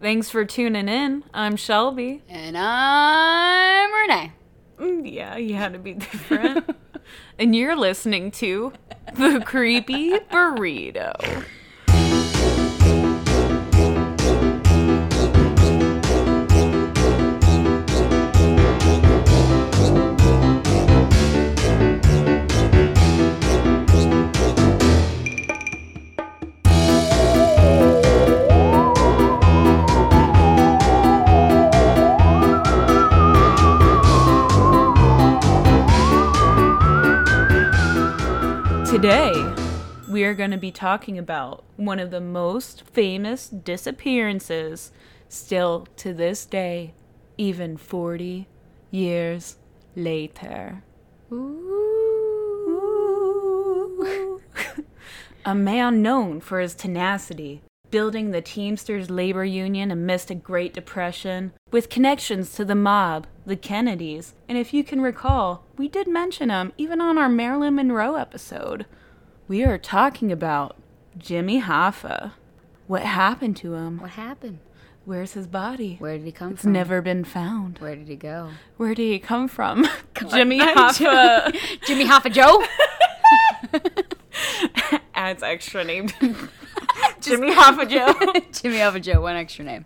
Thanks for tuning in. I'm Shelby. And I'm Renee. Mm, Yeah, you had to be different. and you're listening to The Creepy Burrito. Today, we are going to be talking about one of the most famous disappearances still to this day, even 40 years later. Ooh. a man known for his tenacity, building the Teamsters labor union amidst a Great Depression, with connections to the mob, the Kennedys, and if you can recall, we did mention him even on our Marilyn Monroe episode. We are talking about Jimmy Hoffa. What happened to him? What happened? Where's his body? Where did he come It's from? never been found. Where did he go? Where did he come from? Jimmy Hoffa Jimmy Hoffa Joe? adds extra name. Jimmy Hoffa Joe. Jimmy Hoffa Joe, one extra name.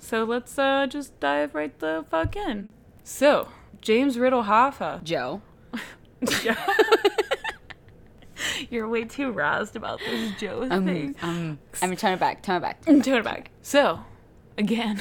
So let's uh, just dive right the fuck in. So, James Riddle Hoffa. Joe. Joe. You're way too roused about this Joe Um, thing. um, I mean, turn it back, turn it back. Turn it back. So, again,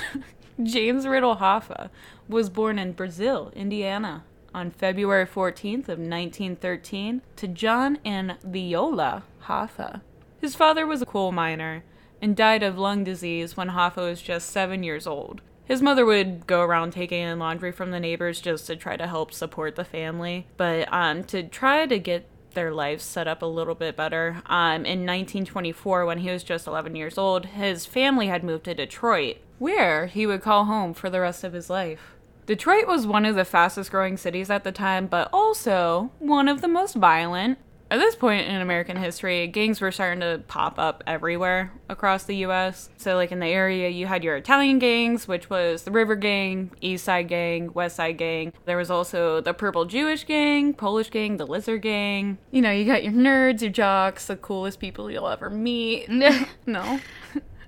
James Riddle Hoffa was born in Brazil, Indiana, on February 14th of 1913 to John and Viola Hoffa. His father was a coal miner and died of lung disease when Hoffa was just seven years old. His mother would go around taking in laundry from the neighbors just to try to help support the family, but um, to try to get their lives set up a little bit better. Um, in 1924, when he was just 11 years old, his family had moved to Detroit, where he would call home for the rest of his life. Detroit was one of the fastest growing cities at the time, but also one of the most violent. At this point in American history, gangs were starting to pop up everywhere across the US. So, like in the area, you had your Italian gangs, which was the River Gang, East Side Gang, West Side Gang. There was also the Purple Jewish Gang, Polish Gang, the Lizard Gang. You know, you got your nerds, your jocks, the coolest people you'll ever meet. no,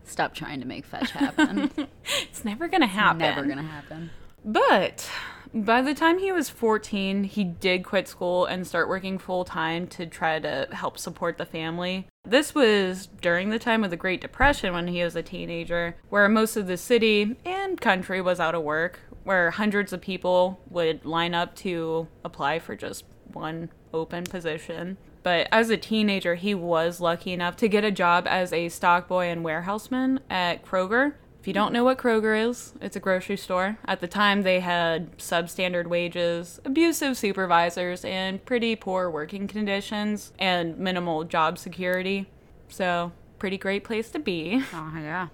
Stop trying to make fetch happen. it's never gonna happen. Never gonna happen. But by the time he was 14, he did quit school and start working full time to try to help support the family. This was during the time of the Great Depression when he was a teenager, where most of the city and country was out of work, where hundreds of people would line up to apply for just one open position. But as a teenager, he was lucky enough to get a job as a stock boy and warehouseman at Kroger. If you don't know what Kroger is, it's a grocery store. At the time, they had substandard wages, abusive supervisors, and pretty poor working conditions and minimal job security. So, pretty great place to be. Oh, yeah.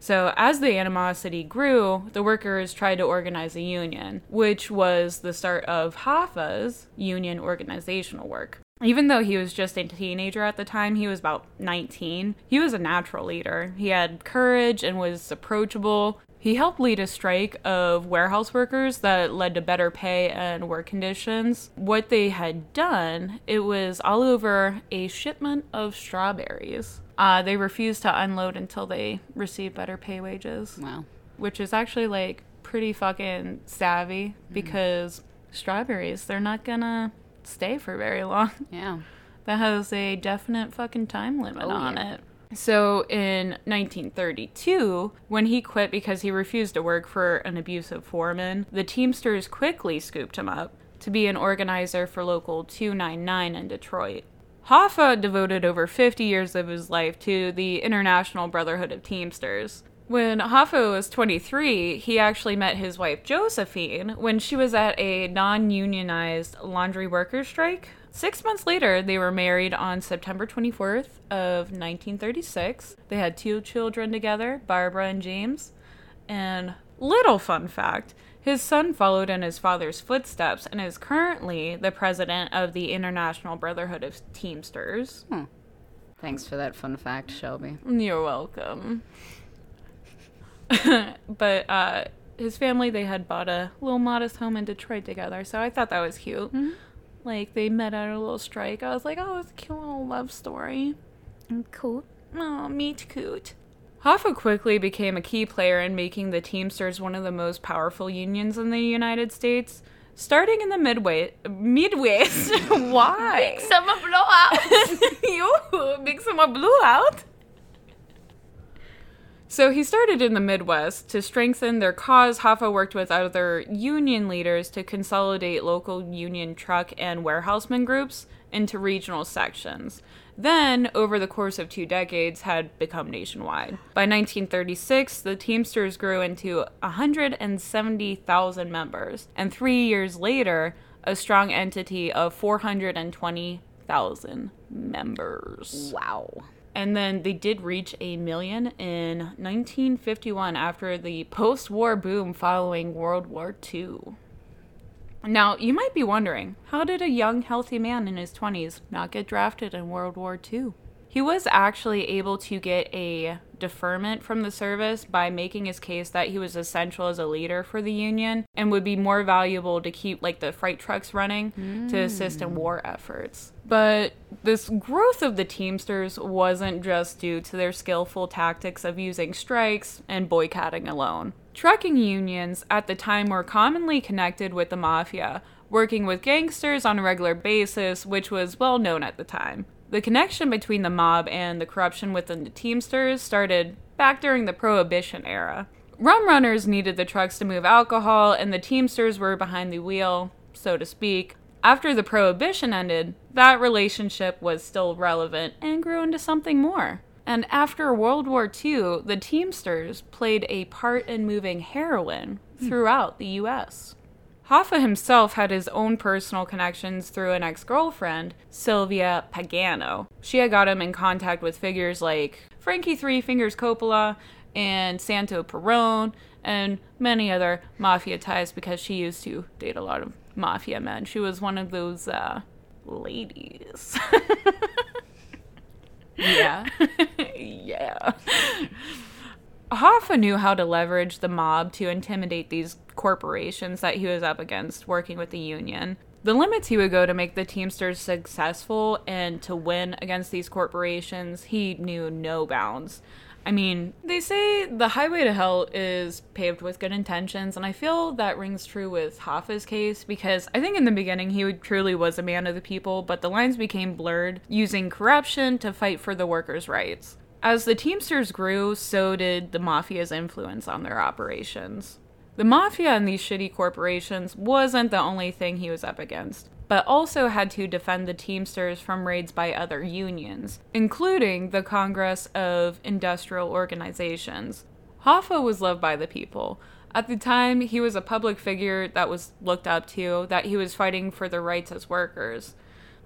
So, as the animosity grew, the workers tried to organize a union, which was the start of Hoffa's union organizational work. Even though he was just a teenager at the time, he was about 19, he was a natural leader. He had courage and was approachable. He helped lead a strike of warehouse workers that led to better pay and work conditions. What they had done, it was all over a shipment of strawberries. Uh, they refused to unload until they received better pay wages, Wow. which is actually like pretty fucking savvy because strawberries, they're not gonna stay for very long. Yeah. That has a definite fucking time limit Oh, on yeah. it. So in 1932, when he quit because he refused to work for an abusive foreman, the Teamsters quickly scooped him up to be an organizer for Local 299 in Detroit. Hoffa devoted over 50 years of his life to the International Brotherhood of Teamsters. When Hoffa was 23, he actually met his wife Josephine when she was at a non unionized laundry workers strike. Six months later, they were married on September 24th of 1936. They had two children together, Barbara and James. And little fun fact, his son followed in his father's footsteps and is currently the president of the International Brotherhood of Teamsters. Hmm. Thanks for that fun fact, Shelby. You're welcome. but uh, his family they had bought a little modest home in Detroit together, so I thought that was cute. Mm-hmm. Like they met at a little strike. I was like, oh, it's a cute little love story. Cool. Oh, meet cute. Hoffa quickly became a key player in making the Teamsters one of the most powerful unions in the United States. Starting in the midway, Midwest. Why? Big Summer blowout. you make some more blue out. So he started in the Midwest to strengthen their cause. Hoffa worked with other union leaders to consolidate local union truck and warehouseman groups into regional sections. Then, over the course of two decades, had become nationwide. By 1936, the Teamsters grew into 170,000 members, and three years later, a strong entity of 420,000 members. wow. And then they did reach a million in 1951 after the post war boom following World War II. Now, you might be wondering how did a young, healthy man in his 20s not get drafted in World War II? He was actually able to get a deferment from the service by making his case that he was essential as a leader for the Union and would be more valuable to keep like the freight trucks running to assist in mm. war efforts. But this growth of the Teamsters wasn't just due to their skillful tactics of using strikes and boycotting alone. Trucking unions at the time were commonly connected with the mafia, working with gangsters on a regular basis, which was well known at the time. The connection between the mob and the corruption within the Teamsters started back during the Prohibition era. Rum runners needed the trucks to move alcohol, and the Teamsters were behind the wheel, so to speak. After the Prohibition ended, that relationship was still relevant and grew into something more. And after World War II, the Teamsters played a part in moving heroin hmm. throughout the US. Hoffa himself had his own personal connections through an ex girlfriend, Sylvia Pagano. She had got him in contact with figures like Frankie Three Fingers Coppola and Santo Perrone and many other mafia ties because she used to date a lot of mafia men. She was one of those uh, ladies. Yeah. yeah. Hoffa knew how to leverage the mob to intimidate these corporations that he was up against working with the union. The limits he would go to make the Teamsters successful and to win against these corporations, he knew no bounds. I mean, they say the highway to hell is paved with good intentions, and I feel that rings true with Hoffa's case because I think in the beginning he truly was a man of the people, but the lines became blurred, using corruption to fight for the workers' rights. As the Teamsters grew, so did the mafia's influence on their operations. The mafia and these shitty corporations wasn't the only thing he was up against, but also had to defend the Teamsters from raids by other unions, including the Congress of Industrial Organizations. Hoffa was loved by the people. At the time, he was a public figure that was looked up to, that he was fighting for their rights as workers.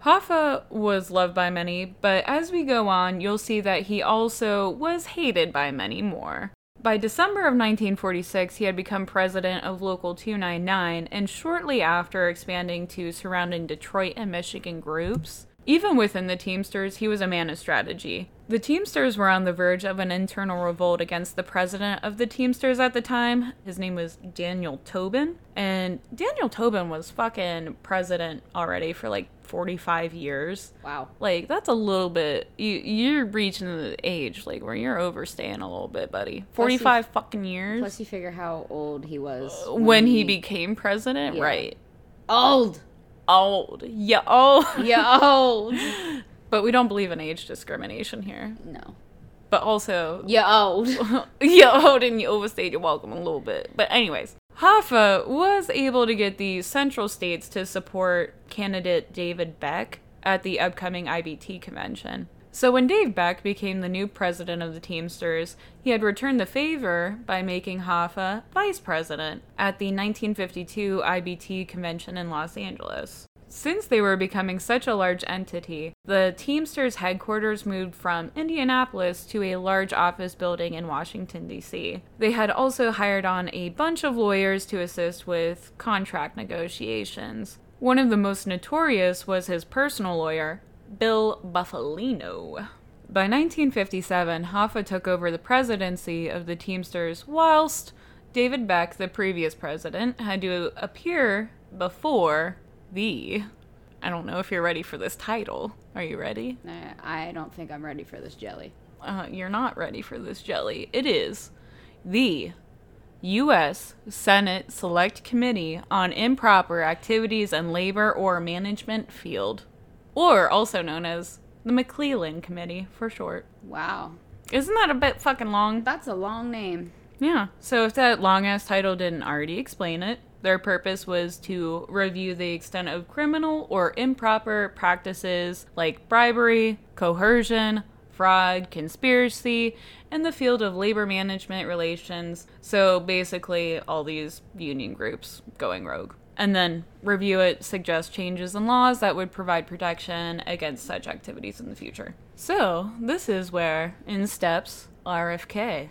Hoffa was loved by many, but as we go on, you'll see that he also was hated by many more. By December of 1946, he had become president of Local 299, and shortly after expanding to surrounding Detroit and Michigan groups. Even within the Teamsters, he was a man of strategy. The Teamsters were on the verge of an internal revolt against the president of the Teamsters at the time. His name was Daniel Tobin. And Daniel Tobin was fucking president already for like 45 years. Wow. Like that's a little bit you you're reaching the age like where you're overstaying a little bit, buddy. 45 fucking years Plus, you figure how old he was when he became president, Yeah. right? old. Old. Yeah, old. Yeah, old. but we don't believe in age discrimination here. No. But also Yeah, old. yeah, old and you overstayed your welcome a little bit. But anyways, Hoffa was able to get the central states to support candidate David Beck at the upcoming IBT convention. So when Dave Beck became the new president of the Teamsters, he had returned the favor by making Hoffa vice president at the 1952 IBT convention in Los Angeles. Since they were becoming such a large entity, the Teamsters headquarters moved from Indianapolis to a large office building in Washington, D.C. They had also hired on a bunch of lawyers to assist with contract negotiations. One of the most notorious was his personal lawyer, Bill Bufalino. By 1957, Hoffa took over the presidency of the Teamsters, whilst David Beck, the previous president, had to appear before the. I don't know if you're ready for this title. Are you ready? Uh, I don't think I'm ready for this jelly. Uh, you're not ready for this jelly. It is the U.S. Senate Select Committee on Improper Activities and Labor or Management Field, or also known as the McClellan Committee for short. Wow. Isn't that a bit fucking long? That's a long name. Yeah. So if that long ass title didn't already explain it, their purpose was to review the extent of criminal or improper practices like bribery, coercion, fraud, conspiracy, and the field of labor management relations. So basically, all these union groups going rogue. And then review it, suggest changes in laws that would provide protection against such activities in the future. So, this is where in steps RFK,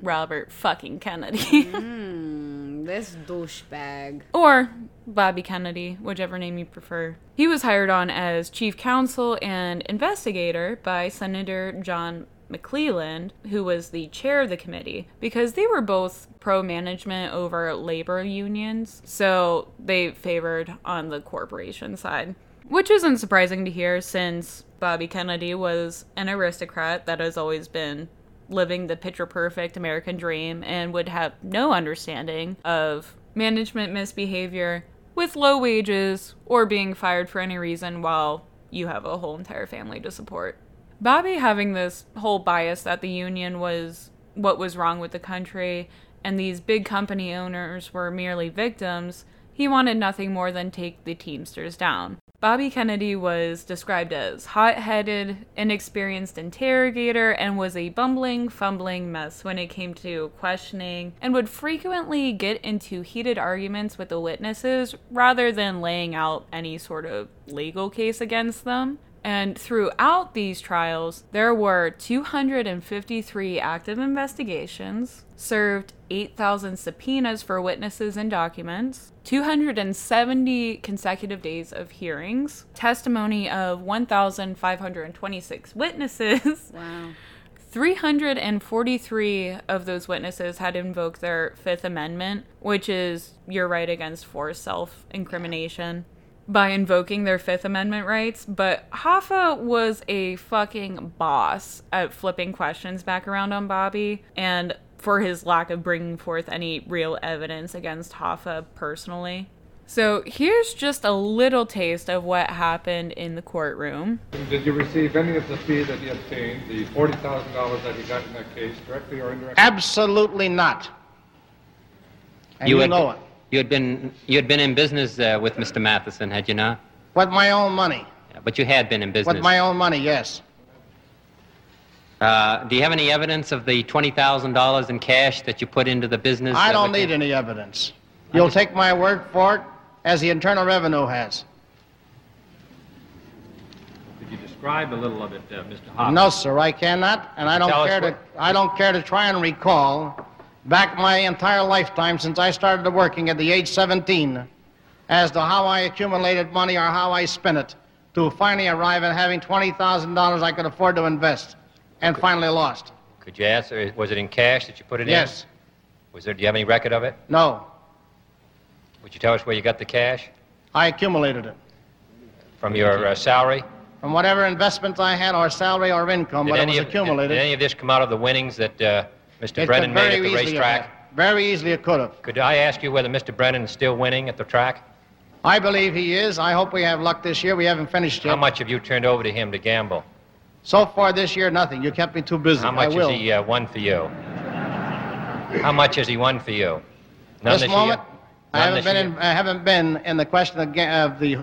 Robert fucking Kennedy. Hmm, this douchebag. or Bobby Kennedy, whichever name you prefer. He was hired on as chief counsel and investigator by Senator John McClellan, who was the chair of the committee, because they were both pro management over labor unions, so they favored on the corporation side. Which isn't surprising to hear since Bobby Kennedy was an aristocrat that has always been living the picture perfect American dream and would have no understanding of management misbehavior with low wages or being fired for any reason while you have a whole entire family to support. Bobby having this whole bias that the union was what was wrong with the country and these big company owners were merely victims, he wanted nothing more than take the Teamsters down. Bobby Kennedy was described as hot headed, inexperienced interrogator, and was a bumbling, fumbling mess when it came to questioning, and would frequently get into heated arguments with the witnesses rather than laying out any sort of legal case against them. And throughout these trials, there were 253 active investigations, served 8,000 subpoenas for witnesses and documents, 270 consecutive days of hearings, testimony of 1,526 witnesses. Wow. 343 of those witnesses had invoked their Fifth Amendment, which is your right against forced self incrimination, by invoking their Fifth Amendment rights. But Hoffa was a fucking boss at flipping questions back around on Bobby, and for his lack of bringing forth any real evidence against Hoffa personally. So here's just a little taste of what happened in the courtroom. Did you receive any of the fee that you obtained, the forty thousand dollars that you got in that case, directly or indirectly? Absolutely not. And you, had, know it. You had been you had been in business uh, with Mr. Matheson, had you not? With my own money. Yeah, but you had been in business. With my own money, yes. Uh, do you have any evidence of the twenty thousand dollars in cash that you put into the business? I don't need any evidence. You'll just- take my word for it, as the Internal Revenue has. Could you describe a little of it, uh, Mr. Hoffman? No, sir, I cannot, and I don't Tell us care to. what- I don't care to try and recall back my entire lifetime since I started working at the age 17 as to how I accumulated money or how I spent it to finally arrive at having $20,000 I could afford to invest and finally lost. Could you answer, was it in cash that you put it in? Yes. Was there, do you have any record of it? No. Would you tell us where you got the cash? I accumulated it. From your uh, salary? From whatever investments I had, or salary or income, Did but it any was of- did- Did any of this come out of the winnings that uh, Mr. It Brennan made at the racetrack? Very easily it could have. Could I ask you whether Mr. Brennan is still winning at the track? I believe he is. I hope we have luck this year. We haven't finished yet. How much have you turned over to him to gamble? So far this year, nothing. You kept me too busy. How much I will. has he uh, won for you? How much has he won for you? None this this moment, year? I haven't this been year? in. I haven't been in the question of, ga- of the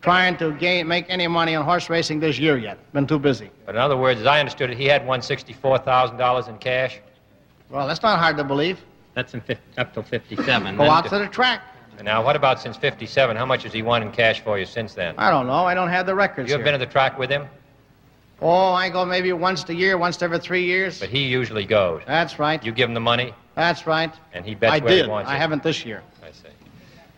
trying to gain, make any money on horse racing this year yet. Been too busy. But in other words, as I understood it, he had won $64,000 in cash. Well, that's not hard to believe. That's in fif- up till fifty-seven. Go Then- out to the track. Now, what about since 57? How much has he won in cash for you since then? I don't know. I don't have the records You have here. been at the track with him? oh, I go maybe once a year, once every three years. But he usually goes. That's right. You give him the money, That's right. and he bets I where did. he wants I it. haven't this year. I see.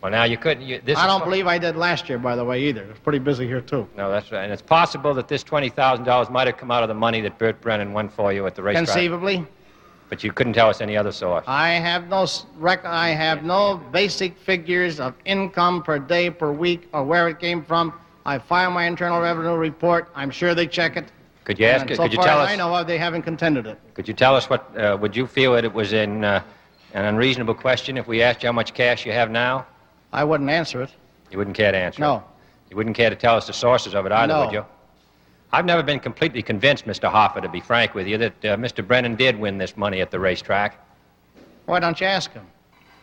Well, now you couldn't. You, this I don't po- believe I did last year, by the way, either. It's pretty busy here, too. No, that's right. And it's possible that this twenty thousand dollars might have come out of the money that Bert Brennan won for you at the racetrack. Conceivably. But you couldn't tell us any other source. I have no rec- I have no basic figures of income per day, per week, or where it came from. I file my Internal Revenue report. I'm sure they check it. Could you ask? And it? so Could you far tell as us? I know of, they haven't contended it. Could you tell us what? Uh, would you feel that it was in uh, an unreasonable question if we asked you how much cash you have now? I wouldn't answer it. You wouldn't care to answer. No. it. You wouldn't care to tell us the sources of it either, No. would you? I've never been completely convinced, Mr. Hoffa, to be frank with you, that uh, Mr. Brennan did win this money at the racetrack. Why don't you ask him?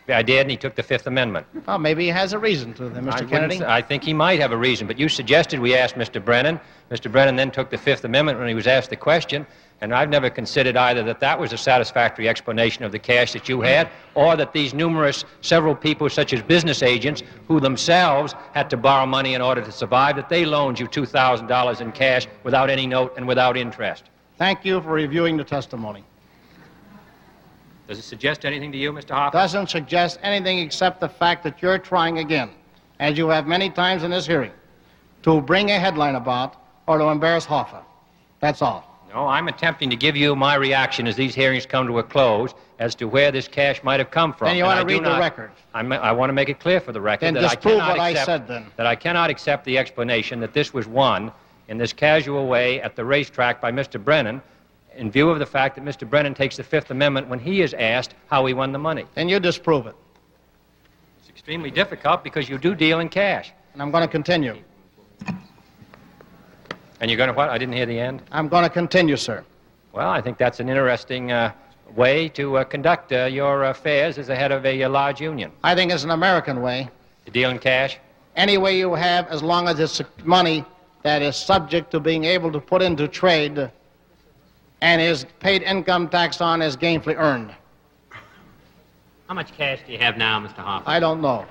I did, and he took the Fifth Amendment. Well, maybe he has a reason to, then, Mr. wouldn't Kennedy. I think he might have a reason, but you suggested we ask Mr. Brennan. Mr. Brennan then took the Fifth Amendment when he was asked the question, and I've never considered either that that was a satisfactory explanation of the cash that you had, or that these numerous, several people, such as business agents, who themselves had to borrow money in order to survive, that they loaned you $2,000 in cash without any note and without interest. Thank you for reviewing the testimony. Does it suggest anything to you, Mr. Hoffa? Doesn't suggest anything except the fact that you're trying again, as you have many times in this hearing, to bring a headline about or to embarrass Hoffa. That's all. No, I'm attempting to give you my reaction as these hearings come to a close as to where this cash might have come from. Then you And to I read the not- record. I'm, I want to make it clear for the record Then that I cannot what I accept, said, then. that I cannot accept the explanation that this was won in this casual way at the racetrack by Mr. Brennan, in view of the fact that Mr. Brennan takes the Fifth Amendment when he is asked how he won the money. Then you disprove it. It's extremely difficult because you do deal in cash. And I'm going to continue. And you're going to what? I didn't hear the end. I'm going to continue, sir. Well, I think that's an interesting uh, way to uh, conduct uh, your affairs as the head of a uh, large union. I think it's an American way. To deal in cash? Any way you have, as long as it's money that is subject to being able to put into trade and is paid income tax on as gainfully earned. How much cash do you have now, Mr. Hoffa? I don't know.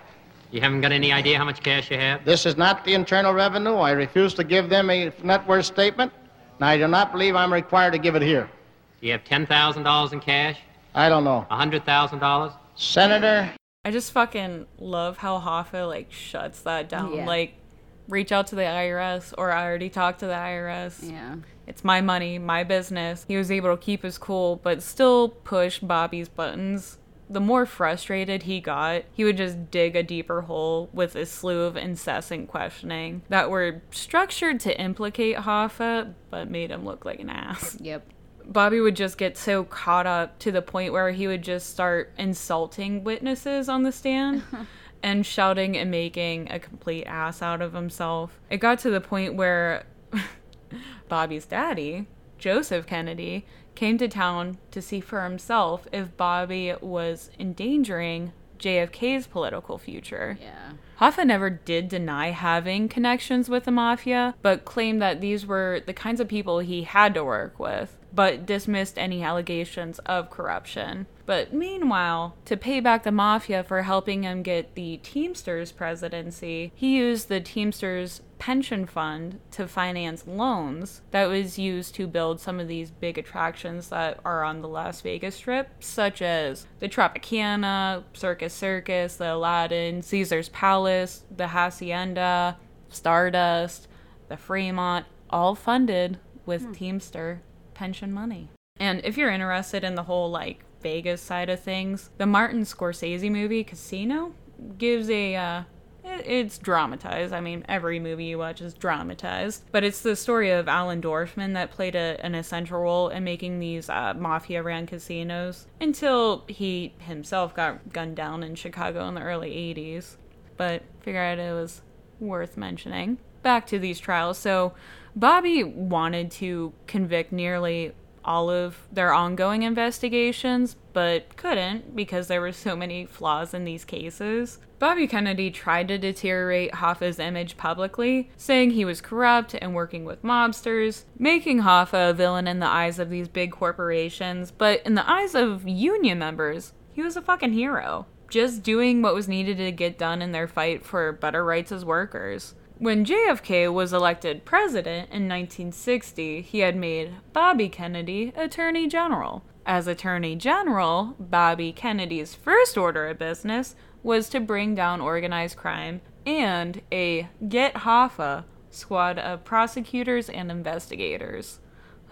You haven't got any idea how much cash you have? This is not the Internal Revenue. I refuse to give them a net worth statement, and I do not believe I'm required to give it here. Do you have $10,000 in cash? I don't know. $100,000? Senator, I just fucking love how Hoffa like shuts that down. Yeah. Like, reach out to the IRS, or I already talked to the IRS. Yeah. It's my money, my business. He was able to keep his cool, but still push Bobby's buttons. The more frustrated he got, he would just dig a deeper hole with a slew of incessant questioning that were structured to implicate Hoffa, but made him look like an ass. Yep. Bobby would just get so caught up to the point where he would just start insulting witnesses on the stand and shouting and making a complete ass out of himself. It got to the point where Bobby's daddy, Joseph Kennedy, came to town to see for himself if Bobby was endangering JFK's political future. Yeah. Hoffa never did deny having connections with the mafia, but claimed that these were the kinds of people he had to work with, but dismissed any allegations of corruption. But meanwhile, to pay back the mafia for helping him get the Teamsters presidency, he used the Teamsters pension fund to finance loans that was used to build some of these big attractions that are on the Las Vegas Strip, such as the Tropicana, Circus Circus, the Aladdin, Caesar's Palace, the Hacienda, Stardust, the Fremont, all funded with hmm. Teamster pension money. And if you're interested in the whole like Vegas side of things, the Martin Scorsese movie Casino gives a uh, it- it's dramatized. I mean, every movie you watch is dramatized, but it's the story of Allen Dorfman that played a, an essential role in making these uh, mafia-ran casinos until he himself got gunned down in Chicago in the early '80s. But figured it was worth mentioning. Back to these trials. So, Bobby wanted to convict nearly all of their ongoing investigations, but couldn't because there were so many flaws in these cases. Bobby Kennedy tried to deteriorate Hoffa's image publicly, saying he was corrupt and working with mobsters, making Hoffa a villain in the eyes of these big corporations, but in the eyes of union members, he was a fucking hero. Just doing what was needed to get done in their fight for better rights as workers. When JFK was elected president in 1960, he had made Bobby Kennedy Attorney General. As Attorney General, Bobby Kennedy's first order of business was to bring down organized crime and a Get Hoffa squad of prosecutors and investigators.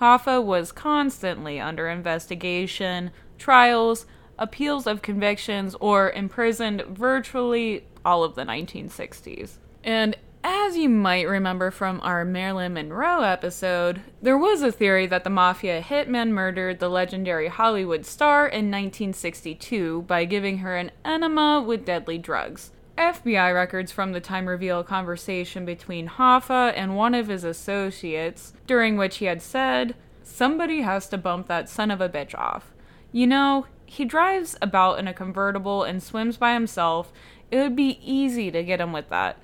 Hoffa was constantly under investigation, trials, appeals of convictions, or imprisoned virtually all of the 1960s. And as you might remember from our Marilyn Monroe episode, there was a theory that the mafia hitman murdered the legendary Hollywood star in 1962 by giving her an enema with deadly drugs. FBI records from the time reveal a conversation between Hoffa and one of his associates, during which he had said, Somebody has to bump that son of a bitch off. You know, he drives about in a convertible and swims by himself. It would be easy to get him with that,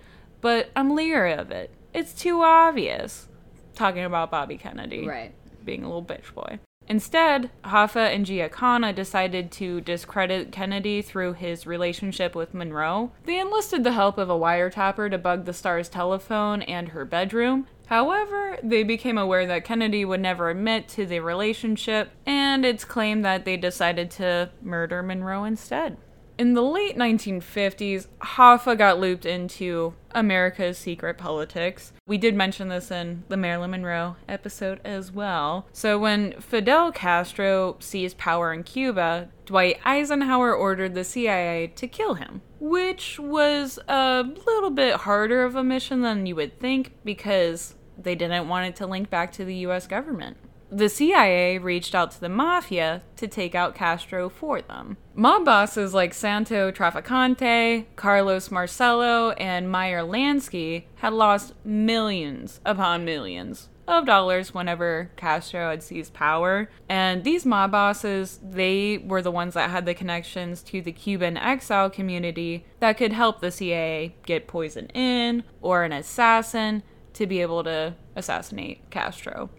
but I'm leery of it. It's too obvious. Talking about Bobby Kennedy Right. being a little bitch boy. Instead, Hoffa and Giancana decided to discredit Kennedy through his relationship with Monroe. They enlisted the help of a wiretapper to bug the star's telephone and her bedroom. However, they became aware that Kennedy would never admit to the relationship, and it's claimed that they decided to murder Monroe instead. In the late 1950s, Hoffa got looped into America's secret politics. We did mention this in the Marilyn Monroe episode as well. So, when Fidel Castro seized power in Cuba, Dwight Eisenhower ordered the CIA to kill him, which was a little bit harder of a mission than you would think because they didn't want it to link back to the US government the CIA reached out to the mafia to take out Castro for them. Mob bosses like Santo Trafficante, Carlos Marcello, and Meyer Lansky had lost millions upon millions of dollars whenever Castro had seized power. And these mob bosses, they were the ones that had the connections to the Cuban exile community that could help the CIA get poison in or an assassin to be able to assassinate Castro.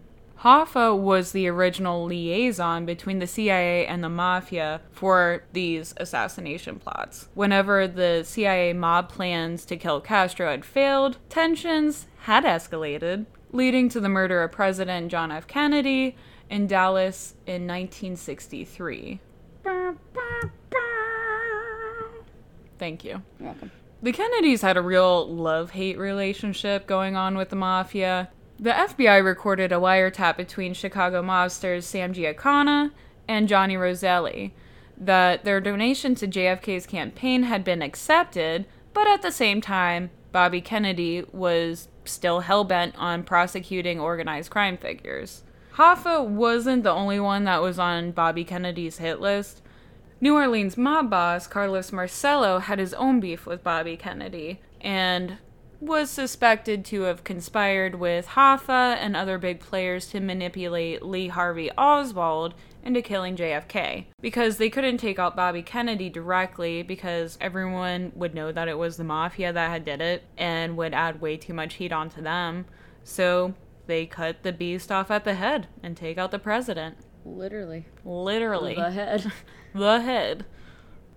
Hoffa was the original liaison between the CIA and the mafia for these assassination plots. Whenever the CIA mob plans to kill Castro had failed, tensions had escalated, leading to the murder of President John F. Kennedy in Dallas in 1963. Thank you. You're welcome. The Kennedys had a real love hate relationship going on with the mafia. The FBI recorded a wiretap between Chicago mobsters Sam Giancana and Johnny Roselli that their donation to JFK's campaign had been accepted, but at the same time, Bobby Kennedy was still hell bent on prosecuting organized crime figures. Hoffa wasn't the only one that was on Bobby Kennedy's hit list. New Orleans mob boss Carlos Marcello had his own beef with Bobby Kennedy and was suspected to have conspired with Hoffa and other big players to manipulate Lee Harvey Oswald into killing JFK because they couldn't take out Bobby Kennedy directly because everyone would know that it was the mafia that had did it and would add way too much heat onto them. So they cut the beast off at the head and take out the president. Literally. Literally. The head. the head.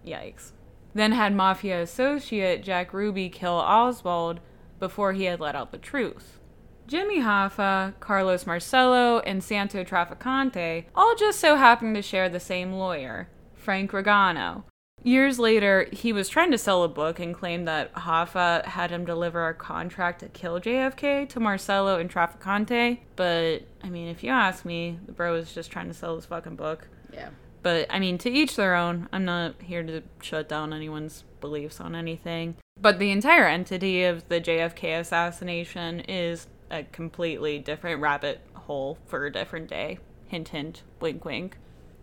Yikes. Then had Mafia associate Jack Ruby kill Oswald before he had let out the truth. Jimmy Hoffa, Carlos Marcello, and Santo Trafficante all just so happened to share the same lawyer, Frank Ragano. Years later, he was trying to sell a book and claimed that Hoffa had him deliver a contract to kill JFK to Marcello and Trafficante. But, I mean, if you ask me, the bro was just trying to sell this fucking book. Yeah. But I mean, to each their own. I'm not here to shut down anyone's beliefs on anything. But the entire entity of the JFK assassination is a completely different rabbit hole for a different day. Hint, hint, wink, wink.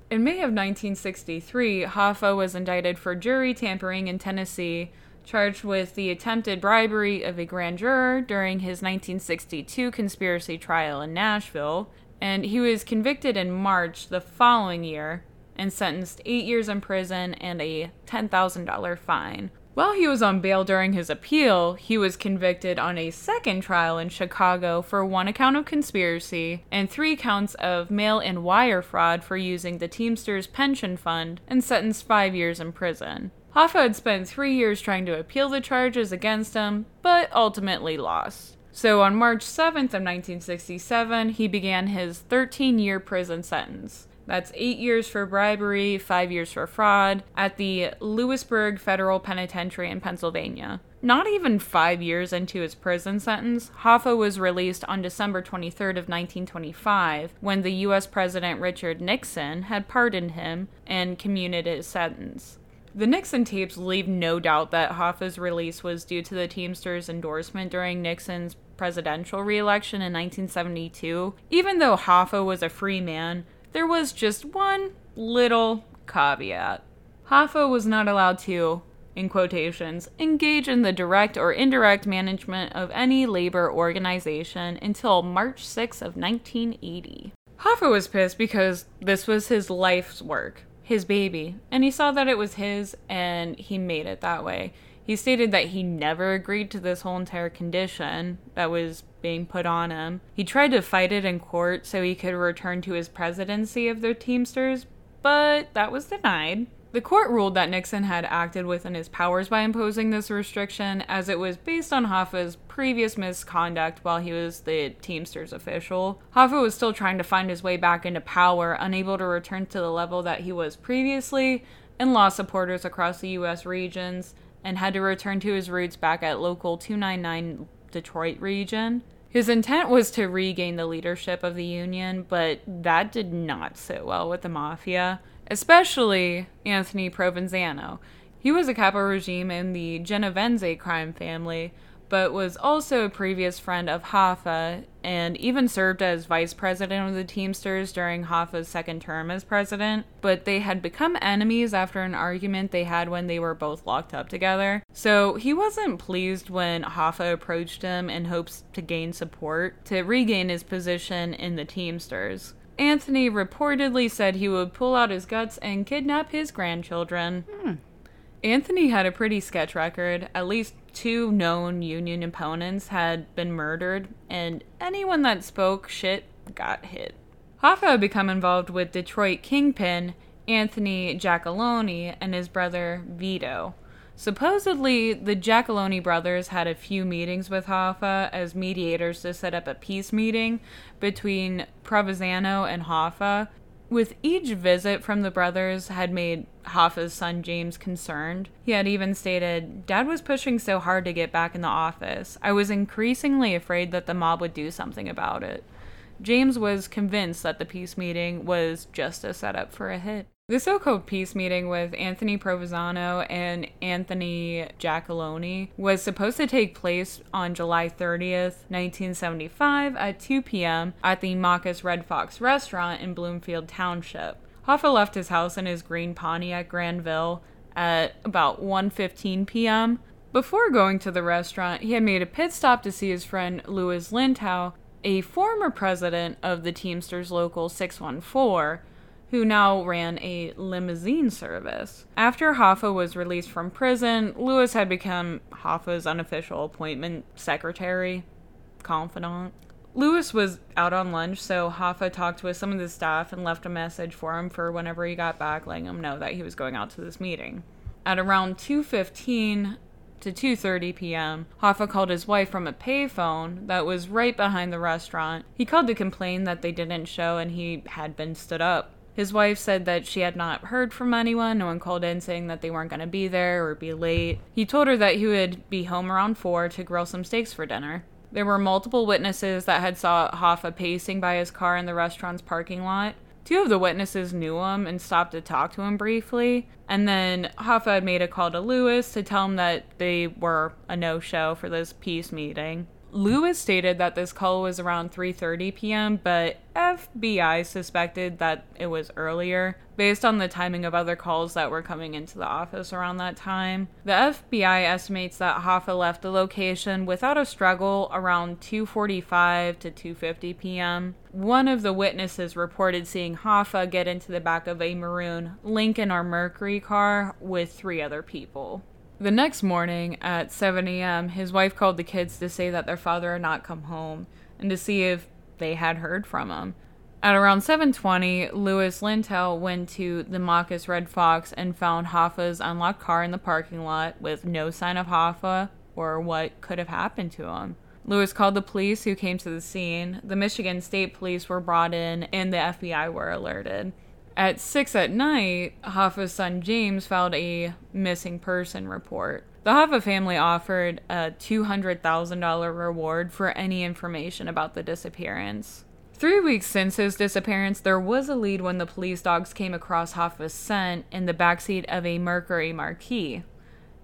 In May of 1963, Hoffa was indicted for jury tampering in Tennessee, charged with the attempted bribery of a grand juror during his 1962 conspiracy trial in Nashville, and he was convicted in March the following year and sentenced eight years in prison and a $10,000 fine. While he was on bail during his appeal, he was convicted on a second trial in Chicago for one account of conspiracy and three counts of mail and wire fraud for using the Teamsters Pension Fund and sentenced five years in prison. Hoffa had spent three years trying to appeal the charges against him, but ultimately lost. So on March 7th of 1967, he began his 13-year prison sentence. That's eight years for bribery, five years for fraud, at the Lewisburg Federal Penitentiary in Pennsylvania. Not even five years into his prison sentence, Hoffa was released on December 23rd of 1925 when the U.S. President Richard Nixon had pardoned him and commuted his sentence. The Nixon tapes leave no doubt that Hoffa's release was due to the Teamsters' endorsement during Nixon's presidential reelection in 1972. Even though Hoffa was a free man, there was just one little caveat. Hoffa was not allowed to, in quotations, engage in the direct or indirect management of any labor organization until March 6 of 1980. Hoffa was pissed because this was his life's work, his baby, and he saw that it was his and he made it that way. He stated that he never agreed to this whole entire condition that was being put on him. He tried to fight it in court so he could return to his presidency of the Teamsters, but that was denied. The court ruled that Nixon had acted within his powers by imposing this restriction, as it was based on Hoffa's previous misconduct while he was the Teamsters official. Hoffa was still trying to find his way back into power, unable to return to the level that he was previously, and lost supporters across the U.S. regions and had to return to his roots back at local 299 Detroit region. His intent was to regain the leadership of the Union, but that did not sit well with the Mafia, especially Anthony Provenzano. He was a capo regime in the Genovese crime family, but was also a previous friend of Hoffa and even served as vice president of the Teamsters during Hoffa's second term as president. But they had become enemies after an argument they had when they were both locked up together. So he wasn't pleased when Hoffa approached him in hopes to gain support to regain his position in the Teamsters. Anthony reportedly said he would pull out his guts and kidnap his grandchildren. Hmm. Anthony had a pretty sketch record. At least two known Union opponents had been murdered, and anyone that spoke shit got hit. Hoffa had become involved with Detroit kingpin Anthony Giacalone and his brother Vito. Supposedly, the Giacalone brothers had a few meetings with Hoffa as mediators to set up a peace meeting between Provenzano and Hoffa, with each visit from the brothers had made Hoffa's son James concerned. He had even stated, Dad was pushing so hard to get back in the office. I was increasingly afraid that the mob would do something about it. James was convinced that the peace meeting was just a setup for a hit. The so called peace meeting with Anthony Provenzano and Anthony Giacalone was supposed to take place on July 30th, 1975 at 2 p.m. at the Machus Red Fox restaurant in Bloomfield Township. Hoffa left his house in his green Pontiac Grand Ville at about 1:15 p.m. Before going to the restaurant, he had made a pit stop to see his friend Louis Linteau, a former president of the Teamsters Local 614, who now ran a limousine service. After Hoffa was released from prison, Lewis had become Hoffa's unofficial appointment secretary, confidant. Lewis was out on lunch, so Hoffa talked with some of the staff and left a message for him for whenever he got back, letting him know that he was going out to this meeting. At around 2:15 to 2:30 p.m., Hoffa called his wife from a payphone that was right behind the restaurant. He called to complain that they didn't show and he had been stood up. His wife said that she had not heard from anyone. No one called in saying that they weren't going to be there or be late. He told her that he would be home around 4 to grill some steaks for dinner. There were multiple witnesses that had saw Hoffa pacing by his car in the restaurant's parking lot. Two of the witnesses knew him and stopped to talk to him briefly. And then Hoffa had made a call to Lewis to tell him that they were a no-show for this peace meeting. Lewis stated that this call was around 3:30 p.m., but FBI suspected that it was earlier based on the timing of other calls that were coming into the office around that time. The FBI estimates that Hoffa left the location without a struggle around 2:45 to 2:50 p.m. One of the witnesses reported seeing Hoffa get into the back of a maroon Lincoln or Mercury car with three other people. The next morning at 7 a.m., his wife called the kids to say that their father had not come home and to see if they had heard from him. At around 7:20, Louis Linteau went to the Machus Red Fox and found Hoffa's unlocked car in the parking lot with no sign of Hoffa or what could have happened to him. Lewis called the police who came to the scene. The Michigan State Police were brought in and the FBI were alerted. At 6 at night, Hoffa's son James filed a missing person report. The Hoffa family offered a $200,000 reward for any information about the disappearance. Three weeks since his disappearance, there was a lead when the police dogs came across Hoffa's scent in the backseat of a Mercury Marquis.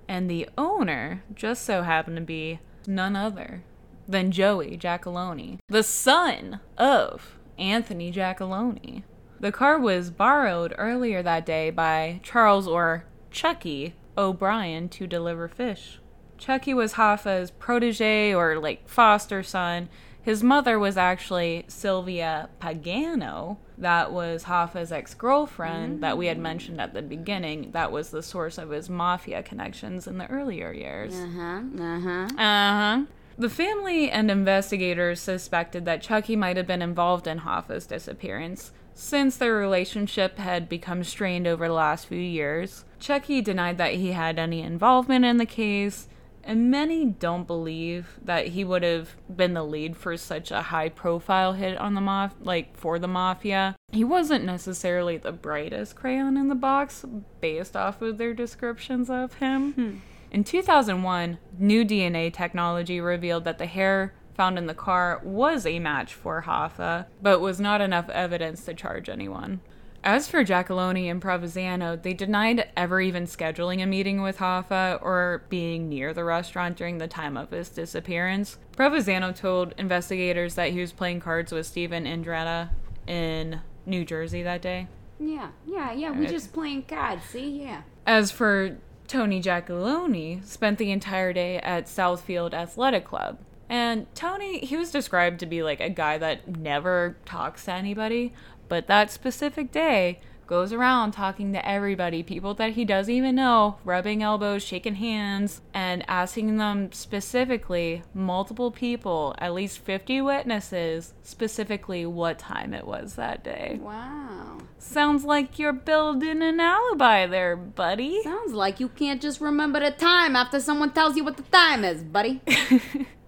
And the owner just so happened to be none other than Joey Giacalone, the son of Anthony Giacalone. The car was borrowed earlier that day by Charles or Chucky O'Brien to deliver fish. Chucky was Hoffa's protege or like foster son. His mother was actually Sylvia Pagano, that was Hoffa's ex girlfriend that we had mentioned at the beginning. That was the source of his mafia connections in the earlier years. Uh huh. Uh huh. Uh huh. The family and investigators suspected that Chucky might have been involved in Hoffa's disappearance, since their relationship had become strained over the last few years. Chucky denied that he had any involvement in the case, and many don't believe that he would have been the lead for such a high profile hit on the maf like for the mafia. He wasn't necessarily the brightest crayon in the box based off of their descriptions of him. Hmm. In 2001, new DNA technology revealed that the hair found in the car was a match for Hoffa, but was not enough evidence to charge anyone. As for Giacalone and Provenzano, they denied ever even scheduling a meeting with Hoffa or being near the restaurant during the time of his disappearance. Provenzano told investigators that he was playing cards with Steven Andretta in New Jersey that day. Yeah. Yeah. Yeah. We just playing cards. See. Yeah. As for Tony Giacalone, spent the entire day at Southfield Athletic Club. And Tony, he was described to be like a guy that never talks to anybody, but that specific day goes around talking to everybody, people that he doesn't even know, rubbing elbows, shaking hands, and asking them specifically, multiple people, at least 50 witnesses, specifically what time it was that day. Wow. Sounds like you're building an alibi there, buddy. Sounds like you can't just remember the time after someone tells you what the time is, buddy.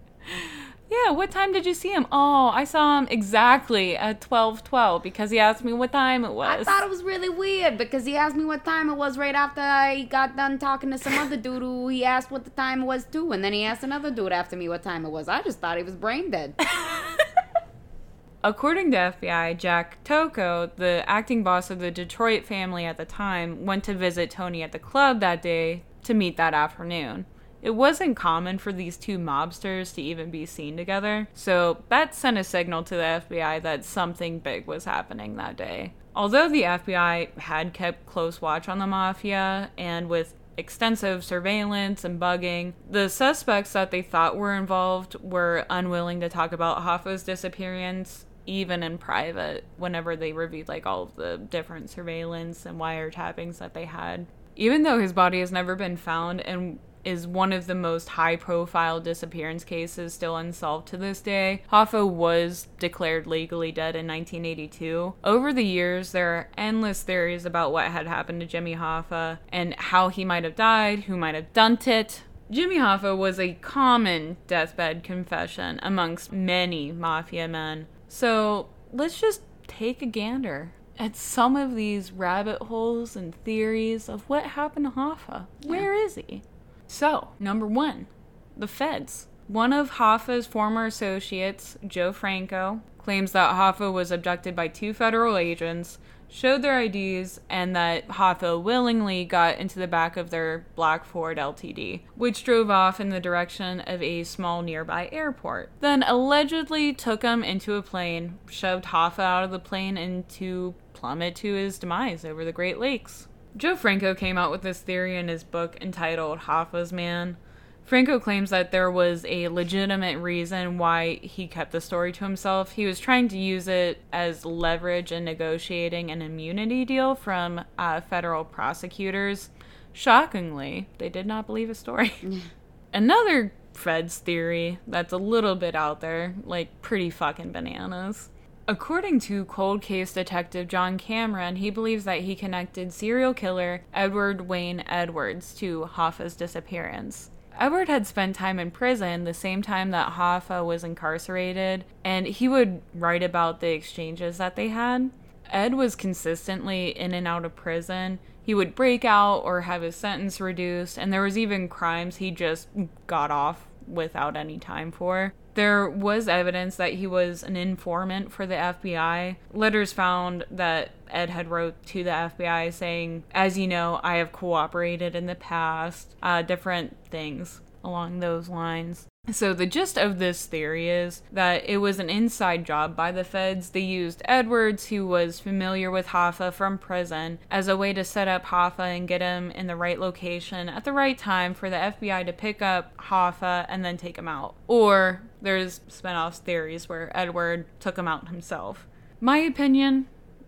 Yeah, what time did you see him? Oh, I saw him exactly at 12:12 because he asked me what time it was. I thought it was really weird because he asked me what time it was right after I got done talking to some other dude who he asked what the time it was too, and then he asked another dude after me what time it was. I just thought he was brain dead. According to FBI, Jack Tocco, the acting boss of the Detroit family at the time, went to visit Tony at the club that day to meet that afternoon. It wasn't common for these two mobsters to even be seen together, so that sent a signal to the FBI that something big was happening that day. Although the FBI had kept close watch on the mafia and with extensive surveillance and bugging, the suspects that they thought were involved were unwilling to talk about Hoffa's disappearance even in private whenever they reviewed like all of the different surveillance and wiretappings that they had. Even though his body has never been found and is one of the most high profile disappearance cases still unsolved to this day. Hoffa was declared legally dead in 1982. Over the years, there are endless theories about what had happened to Jimmy Hoffa and how he might have died, who might have done it. Jimmy Hoffa was a common deathbed confession amongst many mafia men. So let's just take a gander at some of these rabbit holes and theories of what happened to Hoffa. Where is he? So, number one, the feds. One of Hoffa's former associates, Joe Franco, claims that Hoffa was abducted by two federal agents, showed their IDs, and that Hoffa willingly got into the back of their black Ford LTD, which drove off in the direction of a small nearby airport. Then allegedly took him into a plane, shoved Hoffa out of the plane, and to plummet to his demise over the Great Lakes. Joe Franco came out with this theory in his book entitled Hoffa's Man. Franco claims that there was a legitimate reason why he kept the story to himself. He was trying to use it as leverage in negotiating an immunity deal from uh, federal prosecutors. Shockingly, they did not believe his story. Another Fed's theory that's a little bit out there, like pretty fucking bananas. According to cold case detective John Cameron, he believes that he connected serial killer Edward Wayne Edwards to Hoffa's disappearance. Edward had spent time in prison the same time that Hoffa was incarcerated, and he would write about the exchanges that they had. Ed was consistently in and out of prison. He would break out or have his sentence reduced, and there was even crimes he just got off without any time for. There was evidence that he was an informant for the FBI. Letters found that Ed had wrote to the FBI saying, "As you know, I have cooperated in the past." Uh, different things along those lines. So, the gist of this theory is that it was an inside job by the feds. They used Edwards, who was familiar with Hoffa from prison, as a way to set up Hoffa and get him in the right location at the right time for the FBI to pick up Hoffa and then take him out. Or there's spin-off theories where Edward took him out himself. My opinion,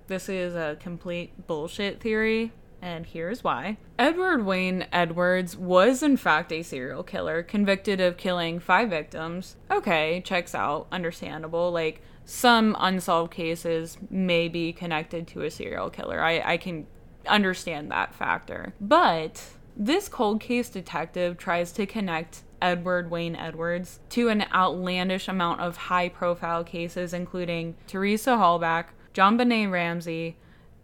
this is a complete bullshit theory and here's why. Edward Wayne Edwards was, in fact, a serial killer convicted of killing five victims. Okay, checks out, understandable. Like, some unsolved cases may be connected to a serial killer. I, I can understand that factor. But this cold case detective tries to connect Edward Wayne Edwards to an outlandish amount of high profile cases, including Teresa Halbach, JonBenét Ramsey,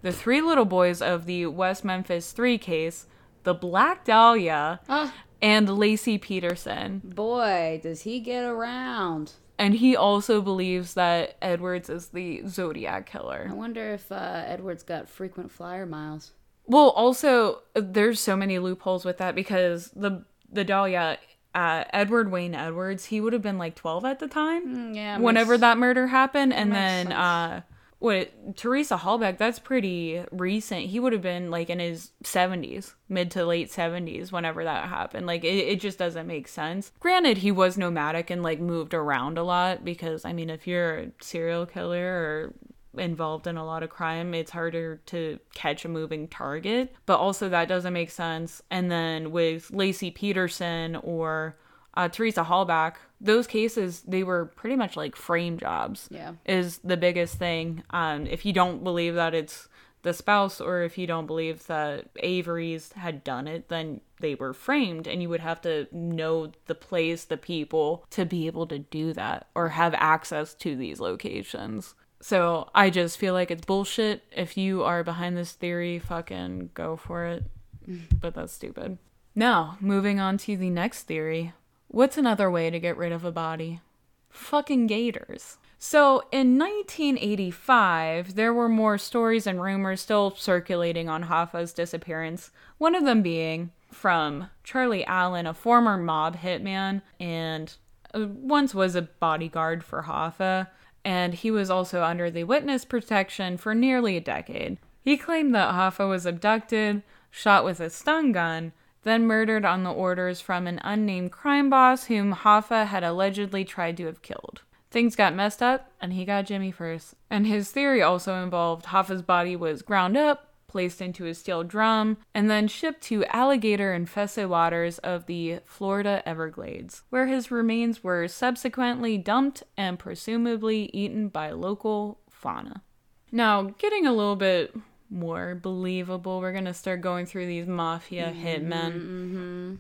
the three little boys of the West Memphis 3 case, the Black Dahlia, Ah. and Laci Peterson. Boy, does he get around. And he also believes that Edwards is the Zodiac killer. I wonder if uh, Edward's got frequent flyer miles. Well, also there's so many loopholes with that because the the Dahlia, uh, Edward Wayne Edwards, he would have been like 12 at the time. Mm, yeah, whenever makes- that murder happened, and then uh, what Teresa Halbach, that's pretty recent. He would have been like in his 70s, mid to late 70s, whenever that happened. Like it, it just doesn't make sense. Granted, he was nomadic and like moved around a lot because I mean, if you're a serial killer or involved in a lot of crime, it's harder to catch a moving target. But also, that doesn't make sense. And then with Laci Peterson or uh, Teresa Halbach, those cases, they were pretty much like frame jobs. Yeah. Is the biggest thing. Um, if you don't believe that it's the spouse or if you don't believe that Avery's had done it, then they were framed and you would have to know the place, the people to be able to do that or have access to these locations. So I just feel like it's bullshit. If you are behind this theory, fucking go for it. But that's stupid. Now, moving on to the next theory. What's another way to get rid of a body? Fucking gators. So in 1985, there were more stories and rumors still circulating on Hoffa's disappearance. One of them being from Charlie Allen, a former mob hitman and uh, once was a bodyguard for Hoffa, and he was also under the witness protection for nearly a decade. He claimed that Hoffa was abducted, shot with a stun gun, then murdered on the orders from an unnamed crime boss whom Hoffa had allegedly tried to have killed. Things got messed up, and he got Jimmy first. And his theory also involved Hoffa's body was ground up, placed into a steel drum, and then shipped to alligator infested waters of the Florida Everglades, where his remains were subsequently dumped and presumably eaten by local fauna. Now, getting a little bit more believable, we're gonna start going through these mafia mm-hmm, hitmen. Mm-hmm.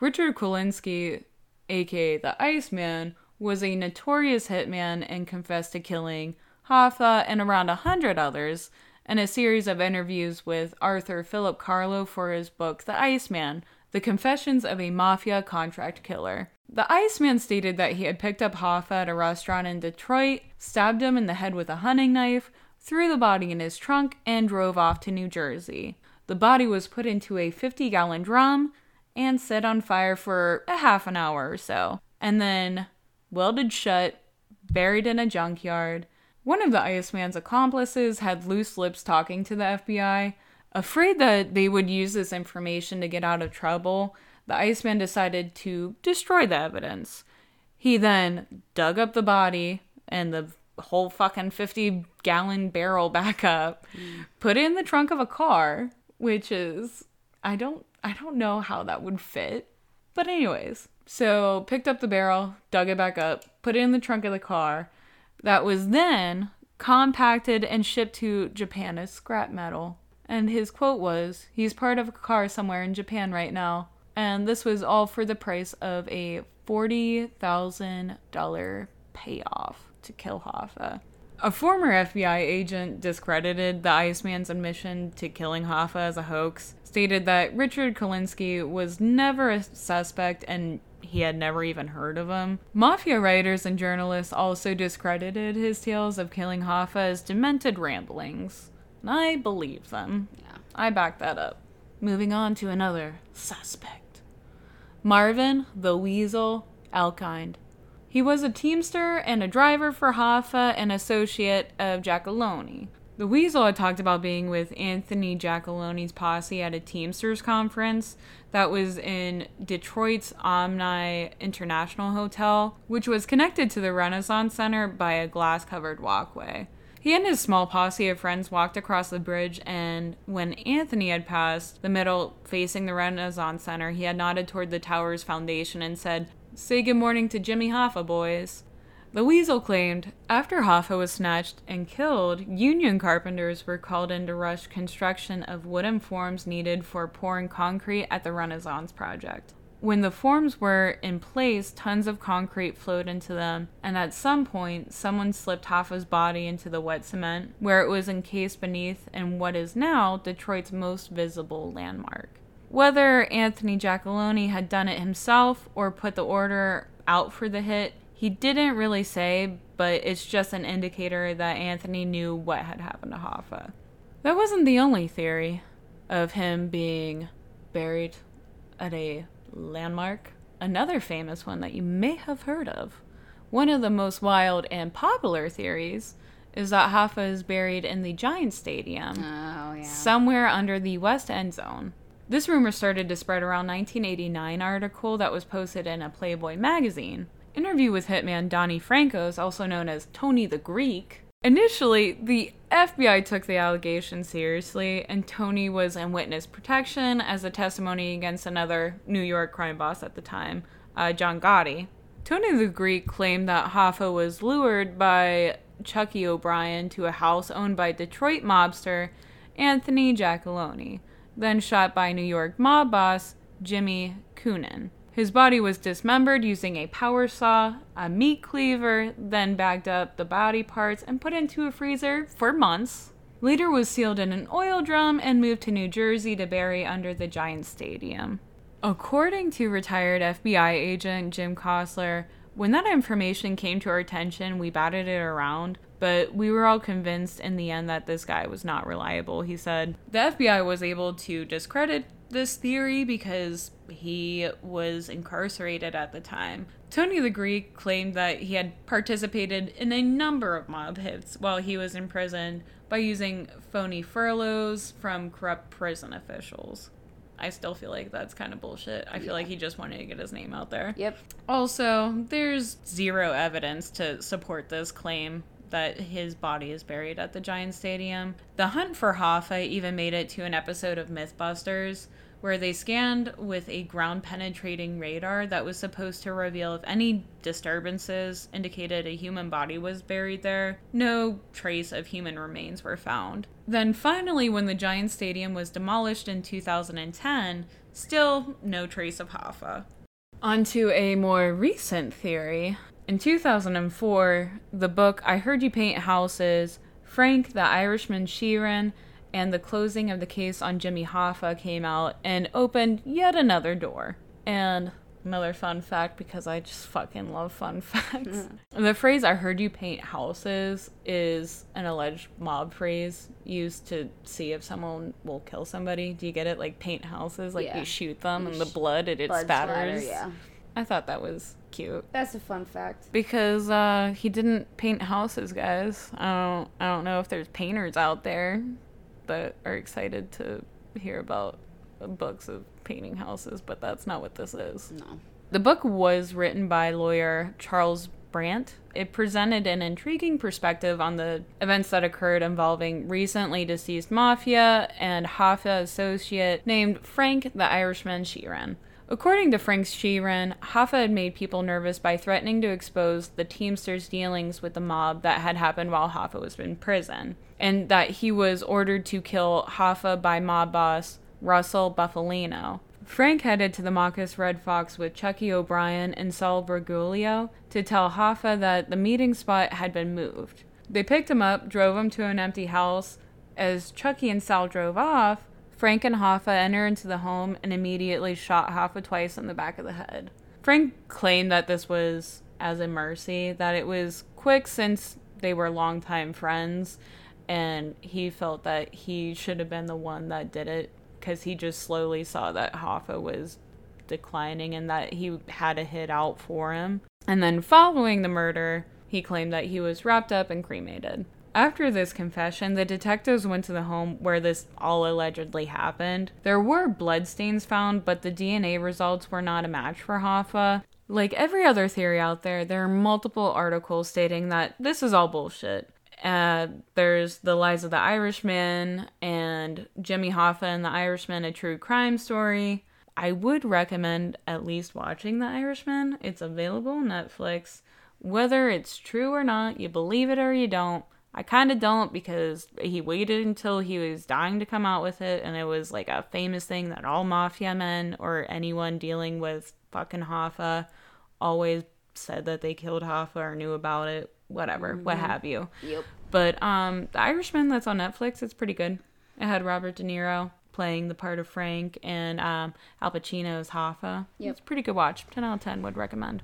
Richard Kuklinski, aka the Iceman, was a notorious hitman and confessed to killing Hoffa and around a hundred others in a series of interviews with Arthur Philip Carlo for his book The Iceman The Confessions of a Mafia Contract Killer. The Iceman stated that he had picked up Hoffa at a restaurant in Detroit, stabbed him in the head with a hunting knife, threw the body in his trunk, and drove off to New Jersey. The body was put into a 50 gallon drum and set on fire for a half an hour or so, and then welded shut, buried in a junkyard. One of the Iceman's accomplices had loose lips talking to the FBI. Afraid that they would use this information to get out of trouble, the Iceman decided to destroy the evidence. He then dug up the body and the whole fucking 50 gallon barrel back up, put it in the trunk of a car, which is I don't I don't know how that would fit. But anyways, so picked up the barrel, dug it back up, put it in the trunk of the car. That was then compacted and shipped to Japan as scrap metal. And his quote was, He's part of a car somewhere in Japan right now. And this was all for the price of a $40,000 payoff to kill Hoffa. A former FBI agent discredited the Iceman's admission to killing Hoffa as a hoax, stated that Richard Kuklinski was never a suspect and he had never even heard of him. Mafia writers and journalists also discredited his tales of killing Hoffa as demented ramblings. And I believe them. Yeah. I back that up. Moving on to another suspect. Marvin the Weasel Elkind. He was a teamster and a driver for Hoffa, an associate of Giacalone. The Weasel had talked about being with Anthony Giacalone's posse at a Teamsters conference that was in Detroit's Omni International Hotel, which was connected to the Renaissance Center by a glass covered walkway. He and his small posse of friends walked across the bridge, and when Anthony had passed the middle facing the Renaissance Center, he had nodded toward the tower's foundation and said, Say good morning to Jimmy Hoffa, boys. The Weasel claimed after Hoffa was snatched and killed, union carpenters were called in to rush construction of wooden forms needed for pouring concrete at the Renaissance Project. When the forms were in place, tons of concrete flowed into them, and at some point, someone slipped Hoffa's body into the wet cement, where it was encased beneath in what is now Detroit's most visible landmark. Whether Anthony Giacalone had done it himself or put the order out for the hit, he didn't really say, but it's just an indicator that Anthony knew what had happened to Hoffa. That wasn't the only theory of him being buried at a landmark. Another famous one that you may have heard of. One of the most wild and popular theories is that Hoffa is buried in the Giant Stadium, Oh yeah. somewhere under the West End Zone. This rumor started to spread around 1989 article that was posted in a Playboy magazine. Interview with hitman Donnie Frankos, also known as Tony the Greek. Initially, the FBI took the allegation seriously, and Tony was in witness protection as a testimony against another New York crime boss at the time, uh, John Gotti. Tony the Greek claimed that Hoffa was lured by Chucky O'Brien to a house owned by Detroit mobster Anthony Giacalone, then shot by New York mob boss Jimmy Coonan. His body was dismembered using a power saw, a meat cleaver, then bagged up the body parts and put into a freezer for months. Later was sealed in an oil drum and moved to New Jersey to bury under the Giant Stadium. According to retired FBI agent Jim Kossler, when that information came to our attention, we batted it around, but we were all convinced in the end that this guy was not reliable. He said the FBI was able to discredit this theory because he was incarcerated at the time. Tony the Greek claimed that he had participated in a number of mob hits while he was in prison by using phony furloughs from corrupt prison officials. I still feel like that's kind of bullshit. I feel like he just wanted to get his name out there. Yep. Also, there's zero evidence to support this claim that his body is buried at the Giant Stadium. The hunt for Hoffa even made it to an episode of Mythbusters where they scanned with a ground penetrating radar that was supposed to reveal if any disturbances indicated a human body was buried there. No trace of human remains were found. Then finally, when the Giant Stadium was demolished in 2010, still no trace of Hoffa. On to a more recent theory. In 2004, the book I Heard You Paint Houses, Frank the Irishman Sheeran, and the closing of the case on Jimmy Hoffa came out and opened yet another door. And another fun fact because I just fucking love fun facts. the phrase I heard you paint houses is an alleged mob phrase used to see if someone will kill somebody. Do you get it? Like paint houses, like Yeah. you shoot them and the blood it, it Blood splatter, spatters. yeah. I thought that was cute That's a fun fact. because uh, he didn't paint houses, guys. I don't, I don't know if there's painters out there that are excited to hear about books of painting houses, but that's not what this is. No. The book was written by lawyer Charles Brandt. It presented an intriguing perspective on the events that occurred involving recently deceased mafia and Hoffa associate named Frank the Irishman Sheeran. According to Frank Sheeran, Hoffa had made people nervous by threatening to expose the Teamsters' dealings with the mob that had happened while Hoffa was in prison, and that he was ordered to kill Hoffa by mob boss Russell Bufalino. Frank headed to the Machus Red Fox with Chucky O'Brien and Sal Briguglio to tell Hoffa that the meeting spot had been moved. They picked him up, drove him to an empty house. As Chucky and Sal drove off, Frank and Hoffa enter into the home and immediately shot Hoffa twice in the back of the head. Frank claimed that this was as a mercy, that it was quick since they were longtime friends, and he felt that he should have been the one that did it because he just slowly saw that Hoffa was declining and that he had a hit out for him. And then following the murder, he claimed that he was wrapped up and cremated. After this confession, the detectives went to the home where this all allegedly happened. There were bloodstains found, but the DNA results were not a match for Hoffa. Like every other theory out there, there are multiple articles stating that this is all bullshit. Uh, there's the lies of the Irishman and Jimmy Hoffa and the Irishman, a true crime story. I would recommend at least watching The Irishman. It's available on Netflix. Whether it's true or not, you believe it or you don't. I kind of don't because he waited until he was dying to come out with it, and it was like a famous thing that all mafia men or anyone dealing with fucking Hoffa always said that they killed Hoffa or knew about it, whatever, what have you. Yep. But um, The Irishman that's on Netflix, it's pretty good. It had Robert De Niro playing the part of Frank and um, Al Pacino's Hoffa. Yep. It's a pretty good watch. 10 out of 10 would recommend.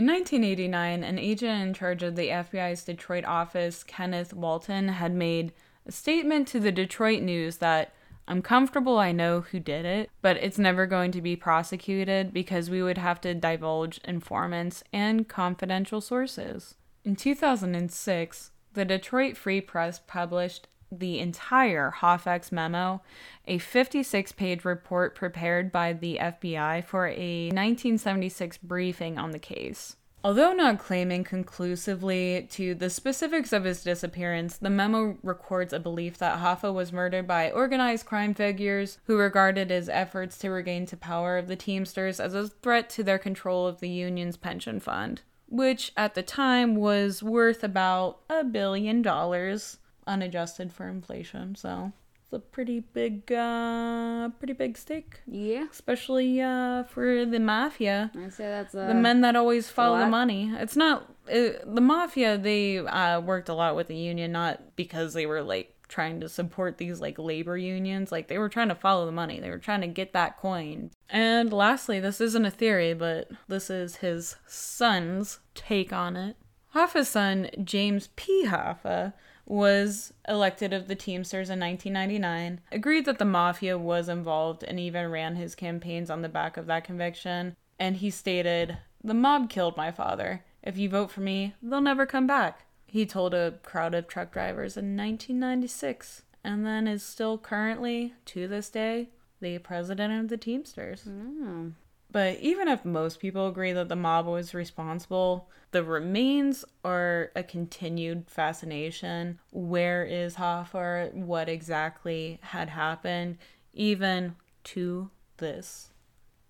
In 1989, an agent in charge of the FBI's Detroit office, Kenneth Walton, had made a statement to the Detroit News that I'm comfortable I know who did it, but it's never going to be prosecuted because we would have to divulge informants and confidential sources. In 2006, the Detroit Free Press published the entire HOFFEX memo, a 56 page report prepared by the FBI for a 1976 briefing on the case. Although not claiming conclusively to the specifics of his disappearance, the memo records a belief that Hoffa was murdered by organized crime figures who regarded his efforts to regain to power of the Teamsters as a threat to their control of the union's pension fund, which at the time was worth about a billion dollars unadjusted for inflation. So it's a pretty big, uh, pretty big stake, Yeah. especially uh, for the mafia I say that's uh, the men that always follow the money. It's not uh, the mafia. They uh, worked a lot with the union, not because they were like trying to support these like labor unions. Like they were trying to follow the money. They were trying to get that coin. And lastly, this isn't a theory, but this is his son's take on it. Hoffa's son, James P. Hoffa, was elected of the Teamsters in 1999, agreed that the mafia was involved, and even ran his campaigns on the back of that conviction. And he stated, The mob killed my father. If you vote for me, they'll never come back. He told a crowd of truck drivers in 1996, and then is still currently, to this day, the president of the Teamsters. Mm. But even if most people agree that the mob was responsible, the remains are a continued fascination. Where is Hoffa? What exactly had happened, even to this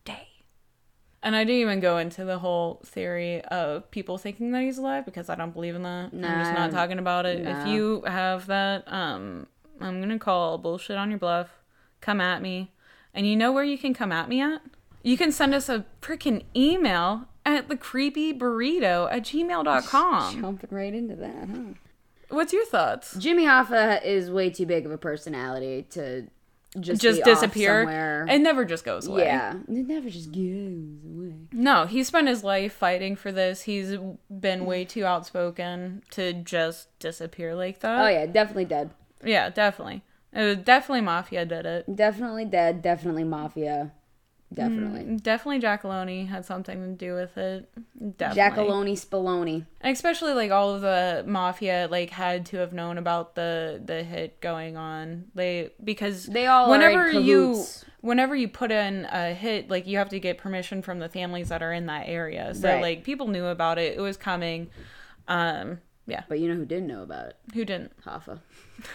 day? And I didn't even go into the whole theory of people thinking that he's alive because I don't believe in that. I'm just not talking about it. Nah. If you have that, um, I'm gonna call bullshit on your bluff. Come at me. And you know where you can come at me at? You can send us a freaking email at the creepy burrito at gmail.com. Jumping right into that, huh? What's your thoughts? Jimmy Hoffa is way too big of a personality to just Just disappear. somewhere. It never just goes away. yeah, it never just goes away. No, he spent his life fighting for this. He's been way too outspoken to just disappear like that. Oh yeah, definitely dead. Yeah, definitely. It was definitely Mafia did it. Definitely dead. Definitely mafia. Definitely. Definitely Giacalone had something to do with it. Definitely. And especially like all of the mafia like had to have known about the the hit going on. They because They all whenever you whenever you put in a hit like you have to get permission from the families that are in that area. So Right. like people knew about it. It was coming. Um Yeah. But you know who didn't know about it? Who didn't? Hoffa.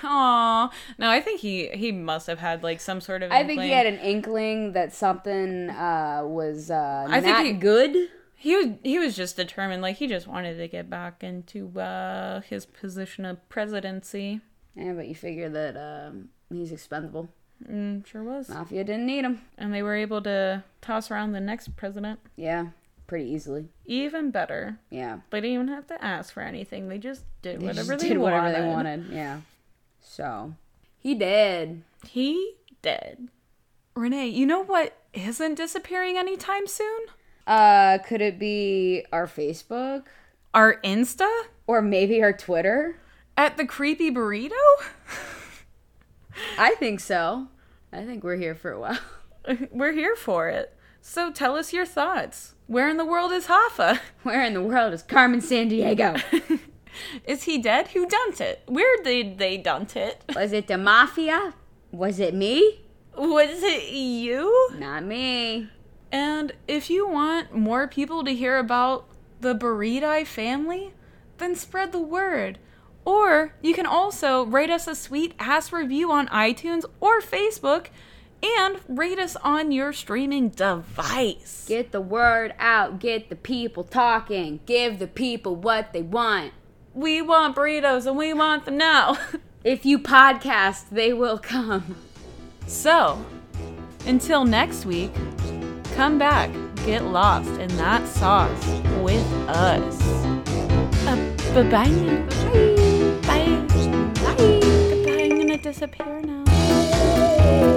Aw. No, I think he he must have had like some sort of. I think he had an inkling that something uh, was uh, I think he- good. He was he was just determined, like he just wanted to get back into uh, his position of presidency. Yeah, but you figure that um, he's expendable. Mm, sure was. Mafia didn't need him. And they were able to toss around the next president Yeah, pretty easily. even better. Yeah, They didn't even have to ask for anything. They just did they whatever just they did whatever they wanted. Yeah. So he did. He did. Renee, you know what isn't disappearing anytime soon? Uh, could it be our Facebook Our Insta or maybe our Twitter? at the creepy burrito. I think so. I think we're here for a while. We're here for it. So tell us your thoughts. Where in the world is Hoffa? Where in the world is Carmen Sandiego? Is he dead? Who done it? Where did they done it? Was it the mafia? Was it me? Was it you? Not me. And if you want more people to hear about the Burrito family, then spread the word. Or you can also write us a sweet ass review on iTunes or Facebook and rate us on your streaming device. Get the word out. Get the people talking. Give the people what they want. We want burritos and we want them now. If you podcast, they will come. so, until next week, come back, get lost in that sauce with us. Uh, bye bye. Bye. Bye. Goodbye. I'm gonna disappear now.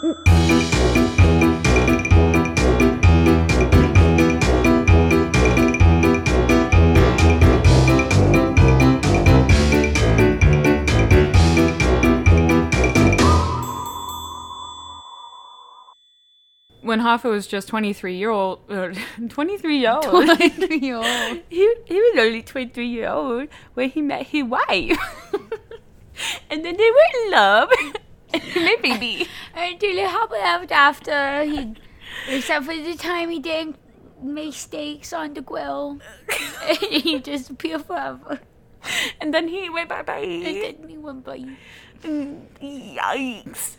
When Hoffa was just 23 year old, uh, 23 year old, Twenty old. he, he was only 23 year old when he met his wife. and then they were in love. Maybe me. Until it happened after he, except for the time he didn't make steaks on the grill. and he disappeared forever. And then he went bye And bye. then he went by. Mm, yikes.